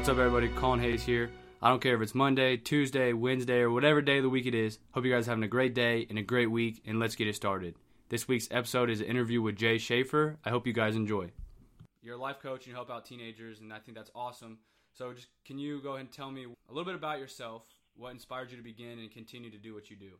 What's up, everybody? Colin Hayes here. I don't care if it's Monday, Tuesday, Wednesday, or whatever day of the week it is. Hope you guys are having a great day and a great week, and let's get it started. This week's episode is an interview with Jae Schaefer. I hope you guys enjoy. You're a life coach and you help out teenagers, and I think that's awesome. So, just can you go ahead and tell me a little bit about yourself? What inspired you to begin and continue to do what you do?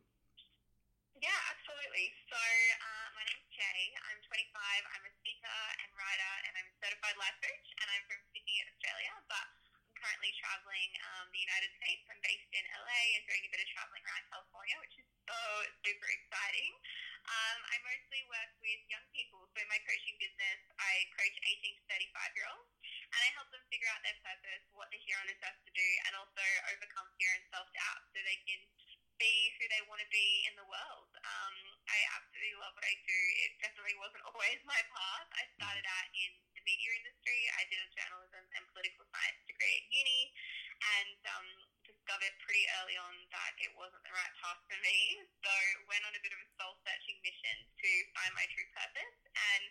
Yeah, absolutely. So, uh, my name's Jae. I'm 25. I'm a speaker and writer, and I'm a certified life coach, and I'm from Sydney, Australia, but I'm currently traveling um, the United States. I'm based in LA and doing a bit of traveling around California, which is so super exciting. Um, I mostly work with young people. So, in my coaching business, I coach 18 to 35 year olds, and I help them figure out their purpose, what they're here on this earth to do, and also overcome fear and self doubt so they can be who they want to be in the world. Um, I absolutely love what I do. It definitely wasn't always my path. I started out in the media industry. I did a journalism and political science degree at uni and um, discovered pretty early on that it wasn't the right path for me. So went on a bit of a soul-searching mission to find my true purpose and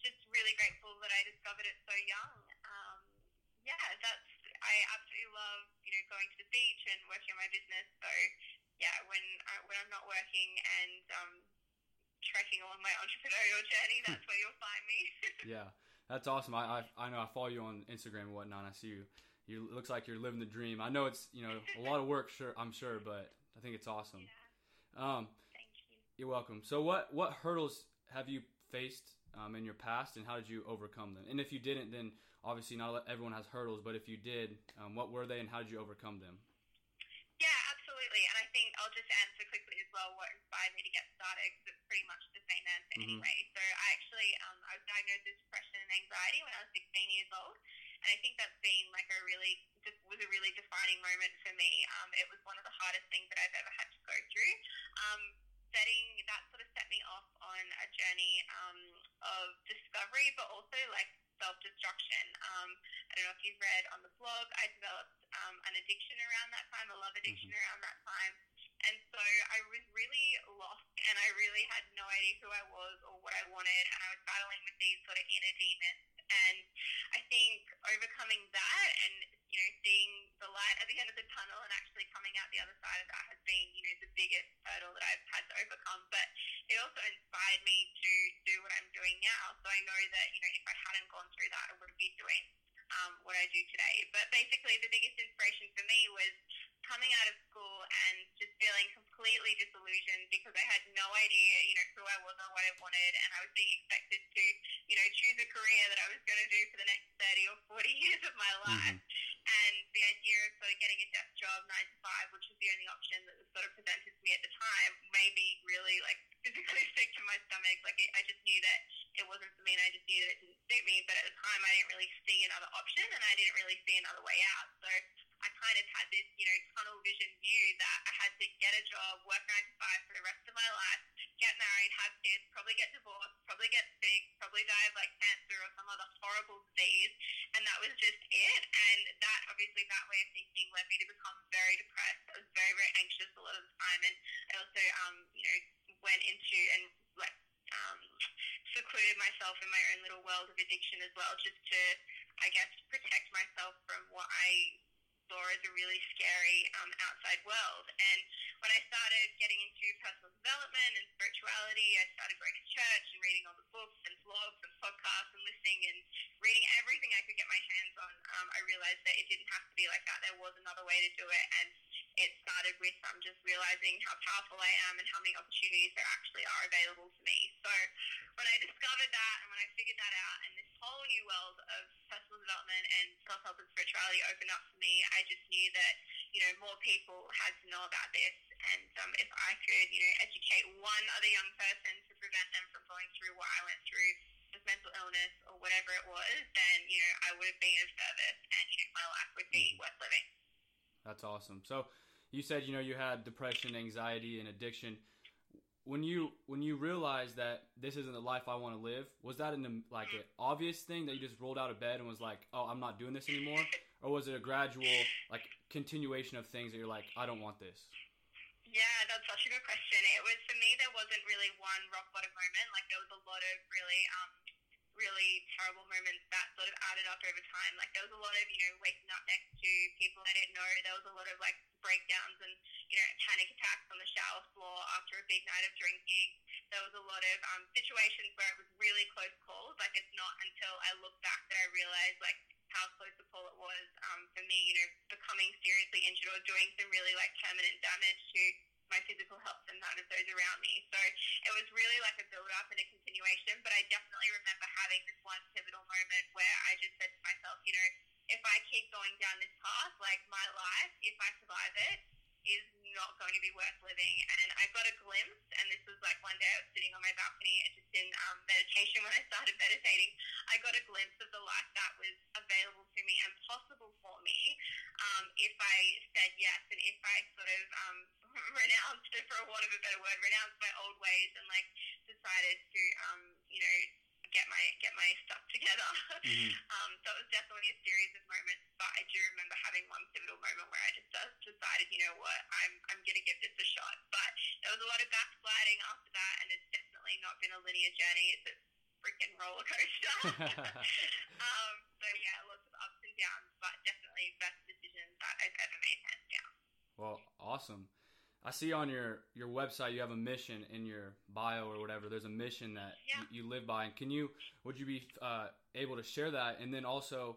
just really grateful that I discovered it so young. Um, yeah, that's I absolutely love you know going to the beach and working on my business. So yeah, when I, when I'm not working and um, along my entrepreneurial journey, that's where you'll find me. yeah, that's awesome. I, I I know I follow you on Instagram and whatnot. I see you. You looks like you're living the dream. I know it's you know a lot of work, sure I'm sure, but I think it's awesome. Yeah. Um, Thank you. you're welcome. So what what hurdles have you faced um, in your past, and how did you overcome them? And if you didn't, then obviously not everyone has hurdles. But if you did, um, what were they, and how did you overcome them? Yeah, absolutely. And I think I'll just answer quickly as well what inspired me to get started because it's pretty much the same answer Mhm. anyway. So I actually um, I was diagnosed with depression and anxiety when I was 16 years old, and I think that's been like a really just was a really defining moment for me. Um, it was one of the hardest things that I've ever had to go through. Um, setting that sort of set me off on a journey um, of discovery, but also like self-destruction. Um, I don't know if you've read on the blog, I developed um, an addiction around that time, a love addiction around that time. And so I was really lost and I really had no idea who I was or what I wanted. And I was battling with these sort of inner demons. And I think overcoming that and, you know, seeing the light at the end of the tunnel and actually coming out the other side of that has been, you know, the biggest hurdle that I've had to overcome. But it also inspired me to do what I'm doing now. So I know that, you know, if I hadn't gone through that, I wouldn't be doing um, what I do today. But basically, the biggest inspiration for me was coming out of school and disillusioned because I had no idea, you know, who I was or what I wanted, and I was being expected to, you know, choose a career that I was going to do for the next 30 or 40 years of my mm-hmm. life. And the idea of sort of getting a desk job, nine to five, which was the only option that was sort of presented to me at the time, made me really like physically sick to my stomach. Like it, I just knew that it wasn't for me, and I just knew that it didn't suit me. But at the time, I didn't really see another option, and I didn't really see another way out. So I kind of had this, you know, tunnel vision view that I had to get a job, work nine to five for the rest of my life, get married, have kids, probably get divorced, probably get sick, probably die of like cancer or some other horrible disease, and that was just it. And that obviously that way of thinking led me to become very depressed. I was very very anxious a lot of the time, and I also um you know went into and like um secluded myself in my own little world of addiction as well, just to I guess protect myself from what I as a really scary um, outside world. And when I started getting into personal development and spirituality, I started going to church and reading all the books and blogs and podcasts and listening and reading everything I could get my hands on. Um, I realized that it didn't have to be like that. There was another way to do it. And it started with um, just realizing how powerful I am and how many opportunities there actually are available to me. So when I discovered that and when I figured that out and this whole new world of personal development and self-help and spirituality opened up for me, I just knew that, you know, more people had to know about this. And um, if I could, you know, educate one other young person to prevent them from going through what I went through with mental illness or whatever it was, then, you know, I would have been of service and, you know, my life would be worth living. That's awesome. So you said you know you had depression, anxiety, and addiction. When you when you realized that this isn't the life I want to live, was that an like an obvious thing that you just rolled out of bed and was like, oh, I'm not doing this anymore, or was it a gradual like continuation of things that you're like, I don't want this? Yeah, that's such a good question. It was for me. There wasn't really one rock bottom moment. Like there was a lot of really um, really terrible moments that sort of added up over time. Like there was a lot of, you know, waking up next to people I didn't know. There was a lot of like breakdowns and, you know, panic attacks on the shower floor after a big night of drinking. There was a lot of um, situations where it was really close calls. Like it's not until I look back that I realized like how close the call it was um, for me, you know, becoming seriously injured or doing some really like permanent damage to my physical health and that of those around me. So it was really like a build up and a continuation. But I definitely remember having this one pivotal moment where I just said to myself, you know, if I keep going down this path, like my life, if I survive it, is not going to be worth living. And I got a glimpse, and this was like one day I was sitting on my balcony just in um, meditation when I started meditating. I got a glimpse of the life that was available to me and possible for me um, if I said yes and if I sort of um, renounced, for want of a better word, renounced my old ways and like decided to, um, you know, get my get my stuff together. Mm-hmm. um, so it was definitely a series of moments, but I do remember having one pivotal moment where I just uh, decided, you know what, I'm I'm gonna give this a shot. But there was a lot of backsliding after that, and it's definitely not been a linear journey. It's a freaking roller coaster. um, so yeah, lots of ups and downs, but definitely best decisions that I've ever made, hands down. Well, awesome. I see on your your website you have a mission in your bio or whatever. There's a mission that yeah. you, you, live by, and can you would you be uh, able to share that? And then also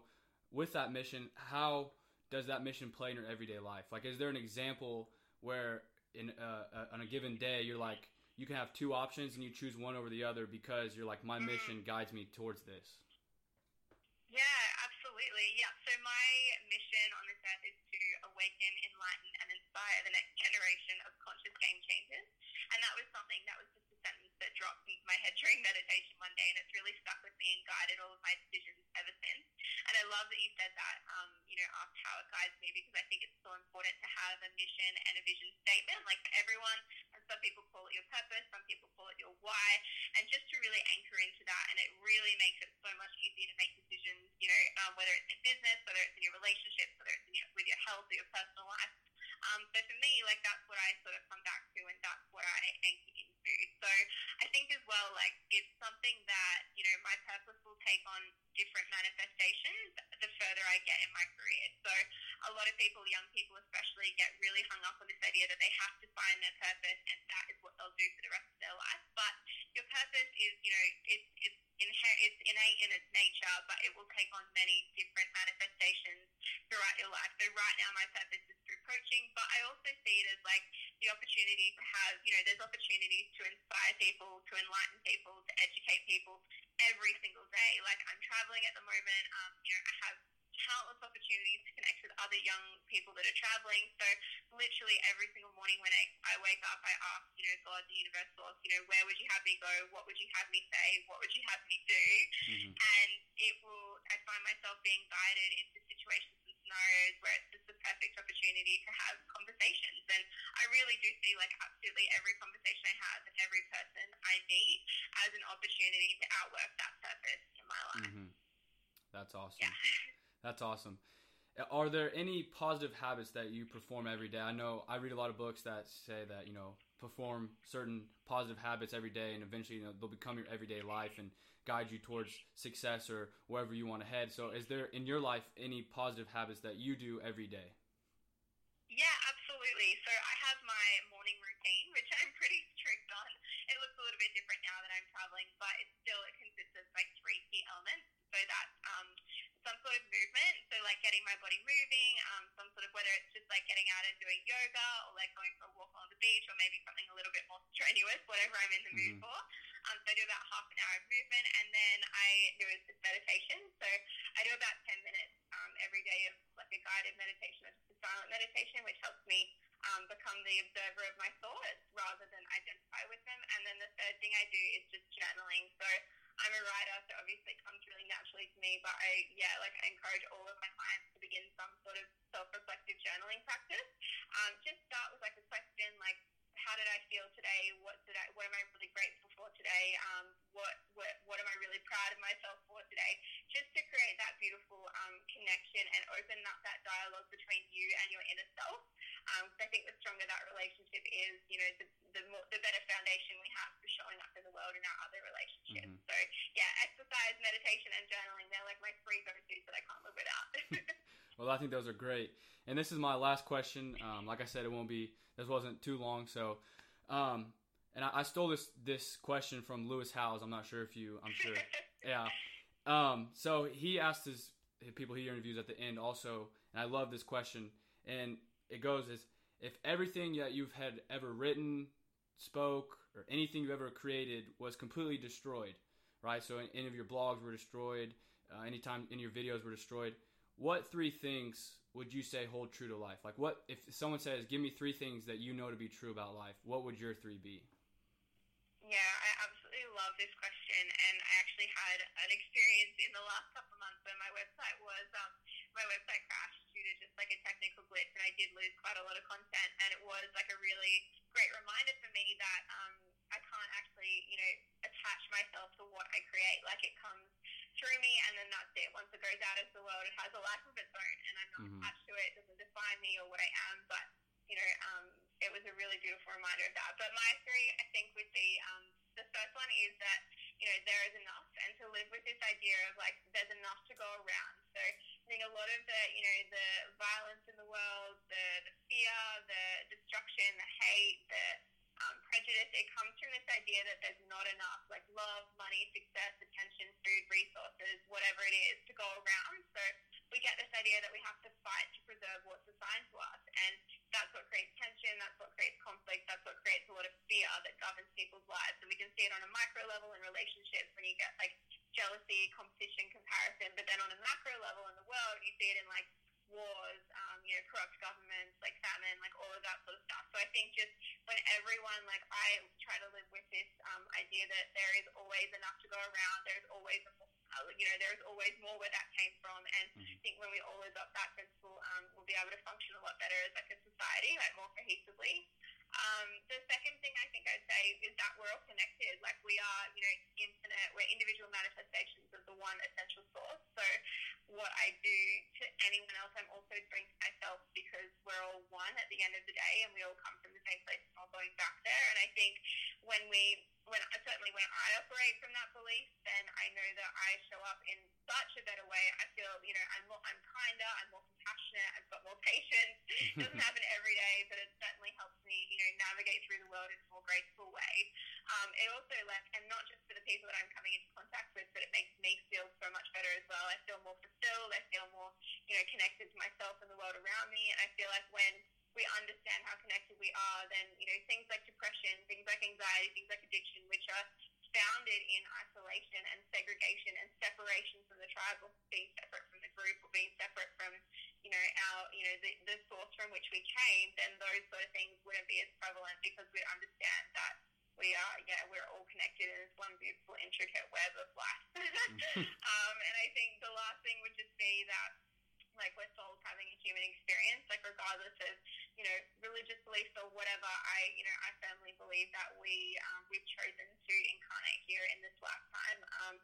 with that mission, how does that mission play in your everyday life? Like, is there an example where in uh, uh, on a given day you're like you can have two options and you choose one over the other because you're like my mm. mission guides me towards this? Absolutely. Yeah. So my mission on this earth is to awaken, enlighten, and inspire the next generation of conscious game changers. And that was something that was just a sentence that dropped into my head during meditation one day, and it's really stuck with me and guided all of my decisions ever since. And I love that you said that, um, you know, asked how it guides me because I think it's so important to have a mission and a vision statement, like everyone. And some people call it your purpose, some people call it your why, and just to really anchor into that. And it really makes it so much easier to make decisions, know, um, whether it's in business, whether it's in your relationships, whether it's in your, with your health or your personal life. Um, so for me, like that's what I sort of come back to, and that's what I anchor into. So I think as well, like it's something that you know my purpose will take on different manifestations the further I get in my career. So a lot of people, young people especially, get really hung up on this idea that they have to find their purpose, and that is what they'll do for the rest of their life. But your purpose is, you know, it's it's inher- it's innate in its nature, but it will take on many different manifestations throughout your life. So right now, my purpose is through coaching, but I also see it as like the opportunity to have, you know, there's opportunities to inspire people, to enlighten people, to educate people every single day. Like I'm traveling at the moment, um, you know, I have countless opportunities to connect with other young people that are traveling. So literally every single morning when I, I wake up, I ask, you know, God, the universe source, you know, where would you have me go? What would you have me say? What would you have me do? Mm-hmm. And it will, I find myself being guided into situations and scenarios where it's just the perfect opportunity to have conversations. And I really do see like absolutely every conversation I have and every person I meet as an opportunity to outwork that purpose in my life. Mm-hmm. That's awesome. Yeah. That's awesome. Are there any positive habits that you perform every day? I know I read a lot of books that say that you know perform certain positive habits every day, and eventually you know they'll become your everyday life and guide you towards success or wherever you want to head. So, is there in your life any positive habits that you do every day? Yeah, absolutely. So I have my morning routine, which I'm pretty strict on. It looks a little bit different now that I'm traveling, but it still it consists of like three key elements. So that's um, some sort of movement, so like getting my body moving, um, some sort of whether it's just like getting out and doing yoga or like going for a walk on the beach or maybe something a little bit more strenuous, whatever I'm in the mood mm-hmm. for. Um, so I do about half an hour of movement and then I do a meditation. So I do about 10 minutes um, every day of like a guided meditation or just a silent meditation, which helps me um, become the observer of my thoughts rather than identify with them. And then the third thing I do is just journaling. So I'm a writer, so obviously it comes really naturally to me. But I, yeah, like I encourage all of my clients to begin some sort of self-reflective journaling practice. Um, just start with like a question, like how did I feel today? What did I? What am I really grateful for today? Um, what what what am I really proud of myself for today? Just to create that beautiful um, connection and open up that dialogue between you and your inner self. Um, I think the stronger that relationship is, you know, the the, more, the better foundation we have for showing up in the world in our other relationships. So yeah, exercise exercise, meditation, and journaling. They're like my three go-tos that I can't live without. well, I think those are great. And this is my last question. Um, like I said, it won't be. This wasn't too long, so. Um, and I, I, stole this this question from Lewis Howes. I'm not sure if you. I'm sure. yeah. Um, so he asked his, his people he interviews at the end also, and I love this question. And it goes as if everything that you've had ever written, spoke, or anything you've ever created was completely destroyed, right? So any of your blogs were destroyed, uh, anytime any of your videos were destroyed. What three things would you say hold true to life? Like, what if someone says, "Give me three things that you know to be true about life"? What would your three be? Yeah, I absolutely love this question, and I actually had an experience in the last couple months where my website was um, my website crashed due to just like a technical glitch, and I did lose quite a lot of content, and it was like a really great reminder for me that um, I can't actually, you know, attach myself to what I create. Like it comes through me, and then that's it. Once it goes out into the world, it has a life of its own, and I'm not mm-hmm. attached to it. It doesn't define me or what I am, but you know, um, it was a really beautiful reminder of that. But my three, I think, would be um, the first one is that you know there is enough, and to live with this idea of like there's enough to go around. So I think a lot of the you know the violence in the world, the, the fear, the destruction, the hate, the um, prejudice, it comes from this idea that there's not enough, like love, money, success, attention, food, resources, whatever it is, to go around. So we get this idea that we have to preserve what's assigned to us. And that's what creates tension, that's what creates conflict, that's what creates a lot of fear that governs people's lives. And we can see it on a micro level in relationships when you get like jealousy, competition, comparison. But then on a macro level in the world, you see it in like wars, um, you know, corrupt governments, like famine, like all of that sort of stuff. So I think just when everyone, like I try to live with this um, idea that there is always enough to go around, there's always, uh, you know, there's always more where that came from. And mm-hmm. I think when we all adopt that principle, um, we'll be able to function a lot better as like a society, like more cohesively. Um, the second thing I think I'd say is that we're all connected. Like we are, you know, infinite. We're individual manifestations of the one essential source. So what I do to anyone else, I'm also doing to myself because we're all one at the end of the day, and we all come from the same place and all going back there. And I think when we when certainly when I operate from that belief, then I know that I show up in such a better way. I feel, you know, I'm more, I'm kinder, I'm more compassionate, I've got more patience. It doesn't happen every day, but it certainly helps me, you know, navigate through the world in a more graceful way. Um, it also, like, and not just for the people that I'm coming into contact with, but it makes me feel so much better as well. I feel more fulfilled. I feel more, you know, connected to myself and the world around me. And I feel like when we understand how connected we are, then you know things like depression, things like anxiety, things like addiction, which are founded in isolation and segregation and separation from the tribe, or being separate from the group, or being separate from you know our you know the, the source from which we came, then those sort of things wouldn't be as prevalent because we understand that we are, yeah, we're all connected in this one beautiful, intricate web of life. um, and I think the last thing would just be that like we're souls having a human experience, like regardless of, you know, religious beliefs or whatever, I, you know, I firmly believe that we, um, we've chosen to incarnate here in this lifetime um,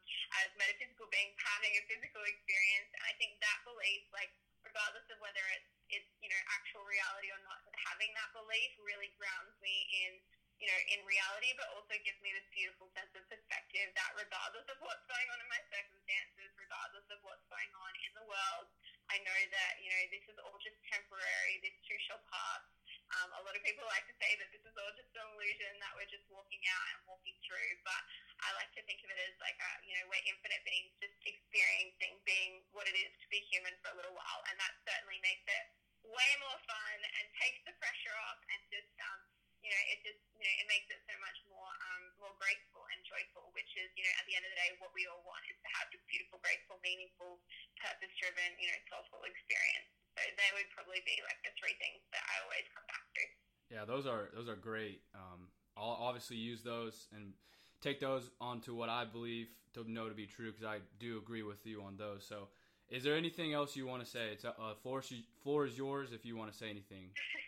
as metaphysical beings having a physical experience. And I think that belief, like, regardless of whether it's, it's, you know, actual reality or not, having that belief really grounds me in you know, in reality, but also gives me this beautiful sense of perspective that regardless of what's going on in my circumstances, regardless of what's going on in the world, I know that, you know, this is all just temporary, this too shall pass. Um, a lot of people like to say that this is all just an illusion that we're just walking out and walking through, but I like to think of it as like, a, you know, we're infinite beings just experiencing being what it is to be human for a little while, and that certainly makes it way more fun and takes the pressure off and just um, you know, it just, you know, it makes it so much more, um, more graceful and joyful, which is, you know, at the end of the day, what we all want is to have beautiful, graceful, meaningful, purpose-driven, you know, soulful experience. So they would probably be like the three things that I always come back to. Yeah, those are those are great. Um, I'll obviously use those and take those onto what I believe to know to be true because I do agree with you on those. So, is there anything else you want to say? It's a uh, floor, floor is yours if you want to say anything.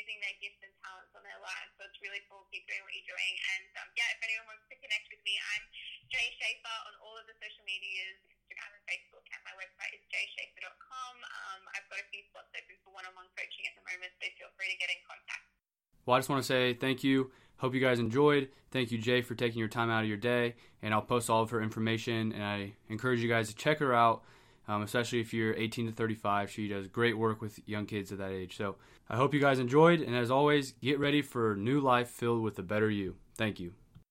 using their gifts and talents on their lives. So it's really cool. Keep doing what you're doing. And um, yeah, if anyone wants to connect with me, I'm Jae Schaefer on all of the social medias. Instagram and Facebook, and my website is JaeSchaefer.com. Um, I've got a few spots open for one on one coaching at the moment, so feel free to get in contact. Well, I just want to say thank you. Hope you guys enjoyed. Thank you, Jae, for taking your time out of your day. And I'll post all of her information. And I encourage you guys to check her out um, especially if you're 18 to 35. She does great work with young kids at that age. So I hope you guys enjoyed. And as always, get ready for new life filled with a better you. Thank you.